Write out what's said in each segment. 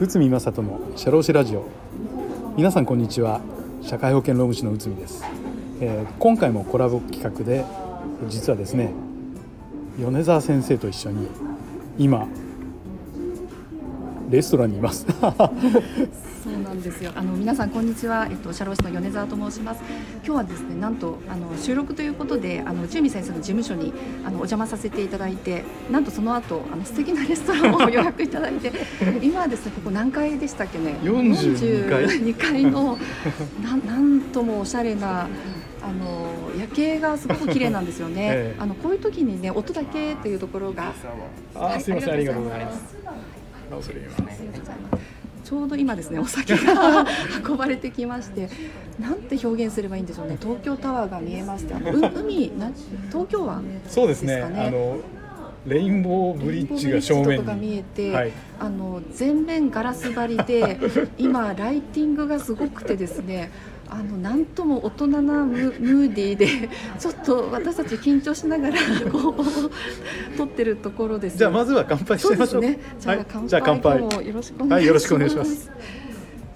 内海正人の社労士ラジオ。皆さんこんにちは。社会保険労務士の内海です、えー今回もコラボ企画で実はですね米沢先生と一緒に今レストランにいますそうなんですよ。あの皆さんこんにちは。えっと社労士の米沢と申します。今日はですね、なんとあの収録ということで、あの内海先生の事務所にあのお邪魔させていただいて、なんとその後あの素敵なレストランを予約いただいて、今はですねここ何階でしたっけね？42階42階のなんなんともおしゃれな。あの夜景がすごく綺麗なんですよね。ええあのこういう時にね音だけっていうところがあすいませんありがとうございます恐れ入りますありがとうございますちょうど今ですねお酒が運ばれてきましてなんて表現すればいいんでしょうね。東京タワーが見えましてあのう海な東京湾そうですね。ですかね。あのレインボーブリッジが正面が見にえて、はい。あの全面ガラス張りで今ライティングがすごくてですねあのなんとも大人なムムーディーで ちょっと私たち緊張しながら こう撮ってるところですじゃあまずは乾杯しましょうね。じゃあはい乾杯,、じゃあ乾杯今日もよろしくお願いします。はいよろしくお願いします。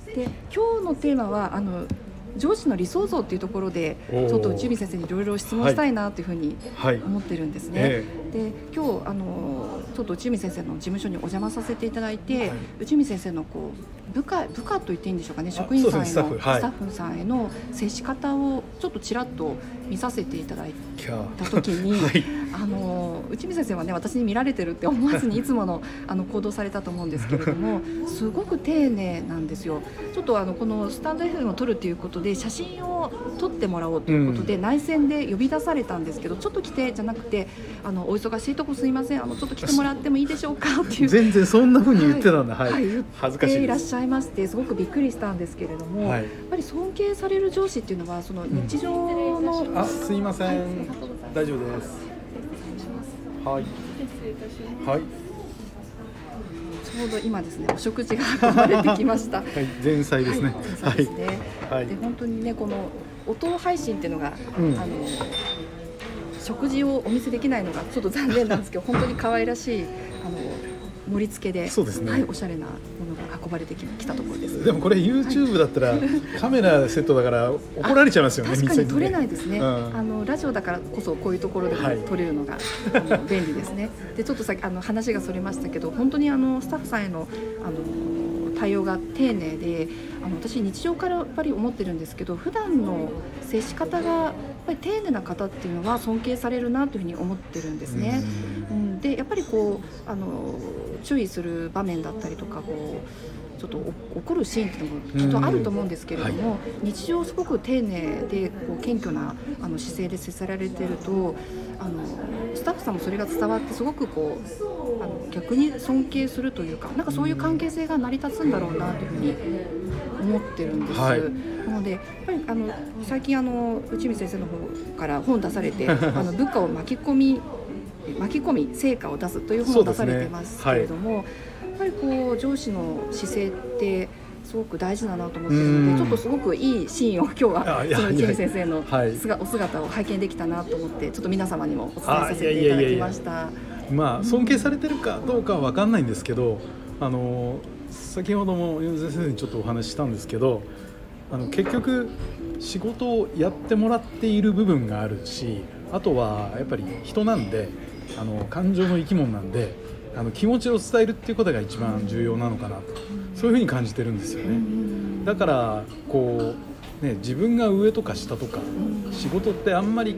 で今日のテーマはあの上司の理想像っていうところでちょっと内海先生にいろいろ質問したいなというふうにはい。思ってるんですね。えで今日あのちょっと内海先生の事務所にお邪魔させていただいて、はい。内海先生のこう部下部下と言っていいんでしょうかね職員さんへのスタッフ。さんへの接し方をちょっとちらっと見させていただいた時に、はいあの内海先生はね私に見られてるって思わずにいつものあの行動されたと思うんですけれども すごく丁寧なんですよ。ちょっとあのこのスタンド FM を撮るということで写真を撮ってもらおうということで、内線で呼び出されたんですけどちょっと来てじゃなくてあのお忙しいとこすいません。あのちょっと来てもらってもいいでしょうかっていう。全然そんな風に言ってたんだ。はい、はい、言恥ずかしいい。らっしゃいましてすごくびっくりしたんですけれども、はい。やっぱり尊敬される上司っていうのはその日常の、あすいません、はい。ありがとうございます大丈夫です。はい。はい、ちょうど今ですねお食事が運ばれてきました。はい、前菜ですね。はい、ですね。はい。で本当にねこの音配信っていうのが、うん。あの食事をお見せできないのがちょっと残念なんですけど本当に可愛らしいあの盛り付けでね。はい、おしゃれなものが運ばれてききたところです。でもこれ YouTube だったらカメラセットだから怒られちゃいますよね確かに撮れないいですね、うん。あのラジオだからこそこういうところで撮れるのが、あの便利ですね。でちょっとさあの話がそれましたけど本当にあのスタッフさんへのあの対応が丁寧であの私日常からやっぱり思ってるんですけど普段の接し方がやっぱり丁寧な方っていうのは尊敬されるなというふうに思ってるんですね。うん、でやっぱりこうあの注意する場面だったりとかこうちょっとお怒るシーンっていうのもきっとあると思うんですけれども、日常すごく丁寧でこう謙虚なあの姿勢で接せられてるとあのスタッフさんもそれが伝わってすごくこうあの逆に尊敬するというかなんかそういう関係性が成り立つんだろうなというふうに思ってるんです。はいなのでやっぱりあの最近あの内海先生の方から本出されて あの部下を巻き込み巻き込み成果を出すという本を出されてますけれども、やっぱりこう上司の姿勢ってすごく大事だなと思ってるのうん。でちょっとすごくいいシーンを今日はその先生のはい。姿お姿を拝見できたなと思ってちょっと皆様にもお伝えさせていただきました。まあ尊敬されてるかどうかは分かんないんですけどあの先ほども米沢先生にちょっとお話ししたんですけどあの結局仕事をやってもらっている部分があるしあとはやっぱり人なんであの感情の生き物なんであの気持ちを伝えるっていうことが一番重要なのかなとそういうふうに感じてるんですよね。だからこうね自分が上とか下とか仕事ってあんまり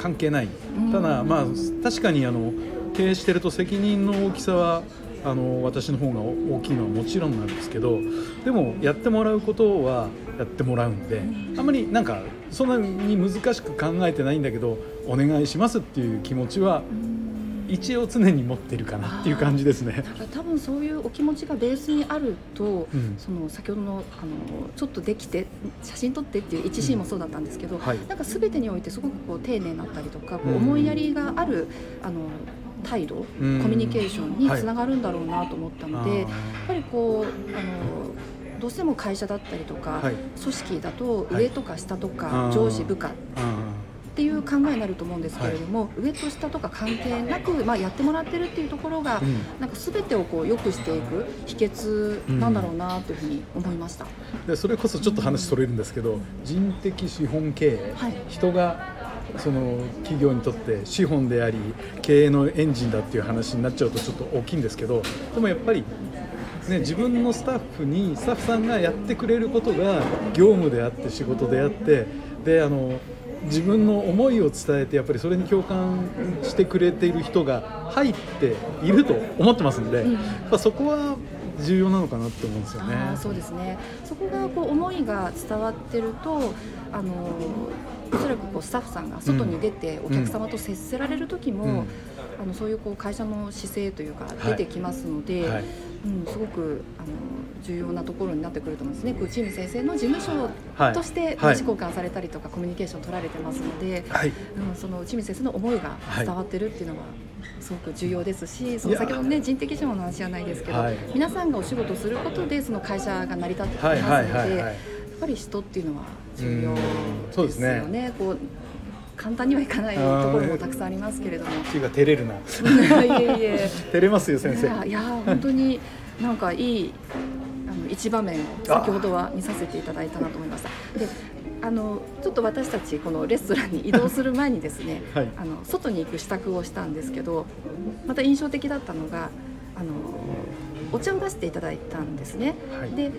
関係ないただまあ確かにあの経営してると責任の大きさはあの私の方が大きいのはもちろんなんですけどでもやってもらうことはやってもらうんであんまりなんかそんなに難しく考えてないんだけどお願いしますっていう気持ちは一応常に持ってるかなっていう感じですね。多分そういうお気持ちがベースにあると、うん。その先ほどのあのちょっとできて写真撮ってっていう一シーンもそうだったんですけど、はい。なんか全てにおいてすごくこう丁寧だったりとか、こううん思いやりがあるあの態度、うん。コミュニケーションにはい。つながるんだろうなと思ったので、やっぱりこうあのどうしても会社だったりとか、はい。組織だとはい。上とか下とか、上司部下あっていう考えになると思うんですけれども、上と下とか関係なく、まあ、やってもらってるっていうところが、うん。なんか全てをこう良くしていく秘訣なんだろうなというふうに思いました。でそれこそちょっと話取れるんですけど人的資本経営、はい。人がその企業にとって資本であり経営のエンジンだっていう話になっちゃうとちょっと大きいんですけどでもやっぱり、ね、自分のスタッフにスタッフさんがやってくれることが業務であって仕事であってであの自分の思いを伝えてやっぱりそれに共感してくれている人が入っていると思ってますんで、うん。そこは重要なのかなって思うんですよね。そうですね。そこがこう思いが伝わってるとあのおそらくこうスタッフさんが外に出てお客様と接せられる時も、うん。あのそういうこう会社の姿勢というかはい。出てきますので、はいうん、すごくあの重要なところになってくると思うんですね。こうチーム先生の事務所はいとしてはい。名刺交換されたりとか、コミュニケーション取られてますので、はい。うん、その内海先生の思いが伝わってるっていうのはすごく重要ですし、その先ほどね人的資本の話じゃないですけど、はい。皆さんがお仕事することでその会社が成り立ってきますので、やっぱり人っていうのは重要ですね。ですよね。こう簡単にはいかないところもたくさんありますけれども。気が照れるな いえいえ。照れますよ先生いやいや本当になんかいいあの一場面を先ほどは見させていただいたなと思いました。であのちょっと私たちこのレストランに移動する前にですね、はいあの外に行く支度をしたんですけどまた印象的だったのがあのお茶を出していただいたんですね。はいで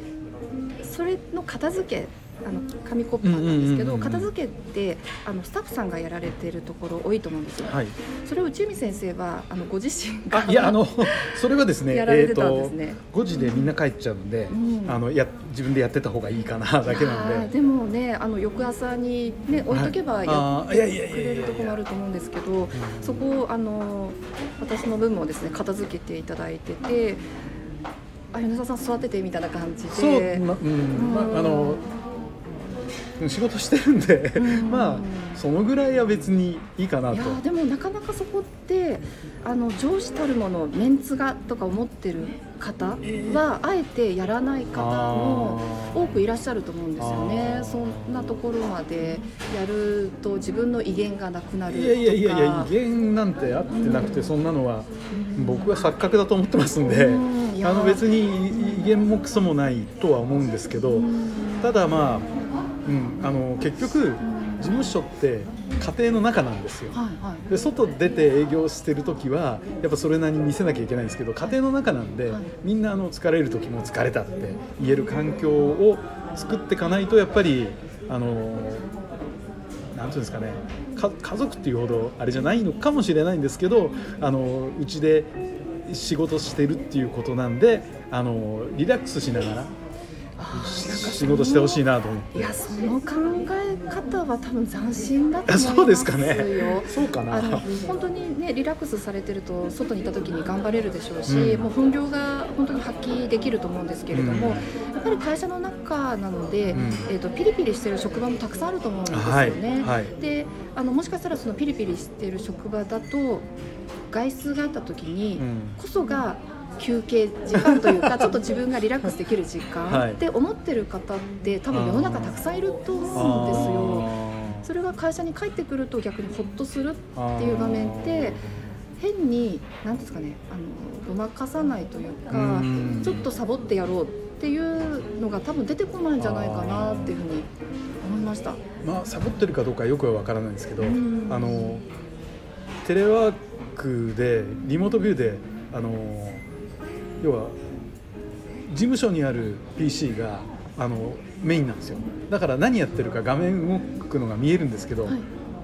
それの片付けあの紙コップなんですけど片付けってあのスタッフさんがやられてるところ多いと思うんですよ。はい。それを内海先生はあのご自身があいやあの それはですねやられてたんですね。えーと5時でみんな帰っちゃうんで、うん。あのや自分でやってた方がいいかなだけなんで。でもねあの翌朝にね置いとけばはい。やってくれるところもあると思うんですけどそこをあの私の分もですね片付けていただいててあ米沢さん座っててみたいな感じで。そう、まうん。まああの仕事してるんで、うん。まあそのぐらいは別にいいかないとやーでもなかなかそこってあの上司たるものメンツがとか思ってる方はあえてやらない方も多くいらっしゃると思うんですよね。そんなところまでやると自分の威厳がなくなるとか。いやいやいやいや威厳なんてあってなくてそんなのは僕は錯覚だと思ってますんでうん。いやあの別に威厳もクソもないとは思うんですけどただまあ、うん、あの結局事務所って家庭の中なんですよ。はいはい。で外出て営業してる時はやっぱそれなりに見せなきゃいけないんですけど家庭の中なんで、はい。みんなあの疲れる時も疲れたって言える環境を作っていかないとやっぱりあのなんていうんですかねか家族っていうほどあれじゃないのかもしれないんですけどあのうちで仕事してるっていうことなんであのリラックスしながら仕事してほしいなと思って。いやその考え方は多分斬新だとあ思いますよ。そうですかね。そうかな。あの本当にねリラックスされてると外にいた時に頑張れるでしょうし、うん。もう本領が本当に発揮できると思うんですけれども、うん。やっぱり会社の中なので、うん。えー、とピリピリしてる職場もたくさんあると思うんですよはいね。はい。であのもしかしたらそのピリピリしてる職場だと外出があった時にうん。こそが休憩時間というかちょっと自分がリラックスできる時はい。間って思ってる方って多分世の中たくさんいると思うんですよ。それが会社に帰ってくると逆にほっとするっていう場面って変に何ですかねあのごまかさないというかうん。ちょっとサボってやろうっていうのが多分出てこないんじゃないかなっていうふうに思いました。まあサボってるかどうかよくは分からないんですけど、うん。あのテレワークでリモートビューであの要は事務所にある PC があのメインなんですよ。だから何やってるか画面動くのが見えるんですけど、はい。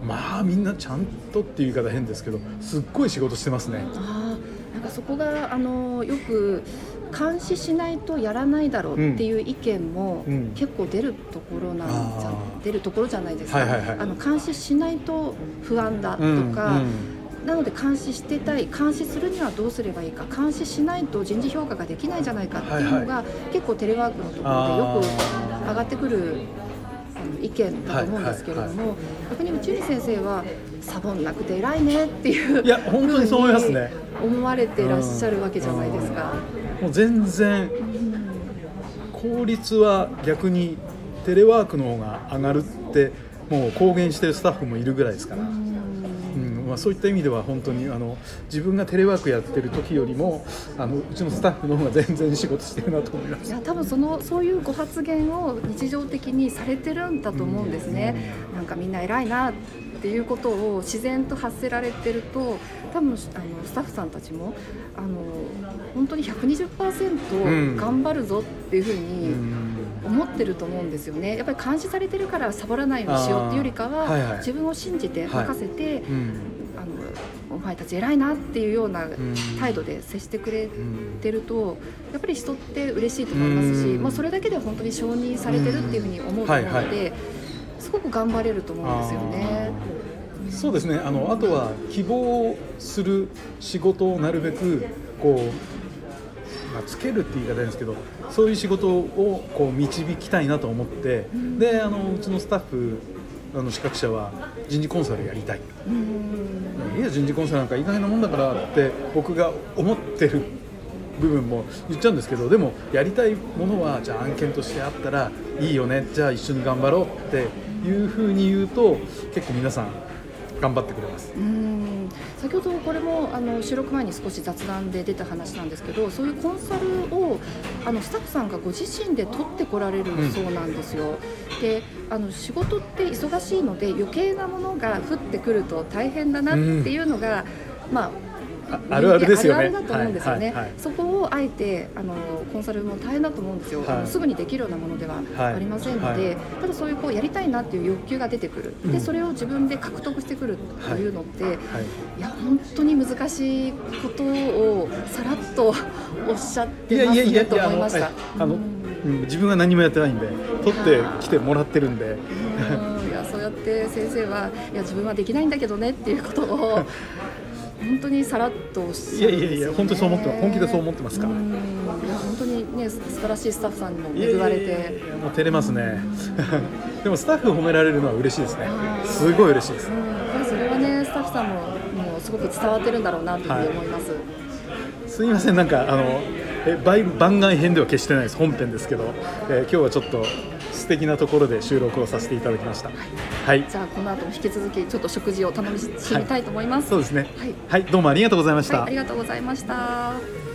まあみんなちゃんとっていう言い方変ですけどすっごい仕事してますね。あーなんかそこがあのよく監視しないとやらないだろうっていう意見もうん。結構出るところなんじゃ、あー。出るところじゃないですか、はいはいはい。あの監視しないと不安だとか、うんうんなので監視してたい監視するにはどうすればいいか監視しないと人事評価ができないんじゃないかっていうのが、結構テレワークのところでよく上がってくる意見だと思うんですけれども、逆に内海先生はサボんなくて偉いねっていういや本当にそう思いますね。思われてらっしゃるわけじゃないですか。もう全然効率は逆にテレワークの方が上がるってもう公言してるスタッフもいるぐらいですから、まあ、そういった意味では本当にあの自分がテレワークやってる時よりもあのうちのスタッフの方が全然仕事してるなと思います。いや多分そのそういうご発言を日常的にされてるんだと思うんですね。なんかみんな偉いなっていうことを自然と発せられてると多分あのスタッフさんたちもあの本当に120%頑張るぞっていうふううにん思ってると思うんですよね。やっぱり監視されてるからサボらないようにしようっていうよりかは、はいはい自分を信じて任せて、うんあのお前たち偉いなっていうようなうん。態度で接してくれうんてるとやっぱり人って嬉しいと思いますし、うん。まあ、それだけで本当に承認されてるっていうふうに思うと思うので、すごく頑張れると思うんですよね。そうですね。あのあとは希望する仕事をなるべくこう、まあ、つけるって言い方ですけどそういう仕事をこう導きたいなと思って、であのうちのスタッフあの資格者は人事コンサルやりたい。うんいや人事コンサルなんかいい加減なもんだからって僕が思ってる部分も言っちゃうんですけどでもやりたいものはじゃあ案件としてあったらいいよねじゃあ一緒に頑張ろうっていうふうに言うと結構皆さん頑張ってくれます。うん先ほどこれもあの収録前に少し雑談で出た話なんですけどそういうコンサルをあのスタッフさんがご自身で取ってこられるそうなんですよ。であの仕事って忙しいので余計なものが降ってくると大変だなっていうのが、まあああるあるですよね。あるあるだと思うんですよね、そこをあえてあのコンサルも大変だと思うんですよ、すぐにできるようなものでははい。ありませんので、はい。ただそういうこうやりたいなっていう欲求が出てくる、うん。でそれを自分で獲得してくるというのって、はい。いや本当に難しいことをさらっとおっしゃっいてますねと思いました。あの、自分は何もやってないんで取ってきてもらってるんで。うん。いやそうやって先生はいや自分はできないんだけどねっていうことを本当にさらっとおっしゃるんですよ、ね、いやいやいや本当にそう思ってます。本気でそう思ってますから。うん。いや本当にね素晴らしいスタッフさんにも恵まれて。いやいやいやもう照れますね。でもスタッフ褒められるのは嬉しいですね。すごい嬉しいです。うん。それはねスタッフさんももうすごく伝わってるんだろうなというふうに思います、すみませんなんかあのえ番番外編では決してないです。本編ですけど、えー今日はちょっと素敵なところで収録をさせていただきました。はい。じゃあこの後も引き続きちょっと食事を楽しみたいと思います、そうですね。はい。はい。どうもありがとうございました、はい、ありがとうございました。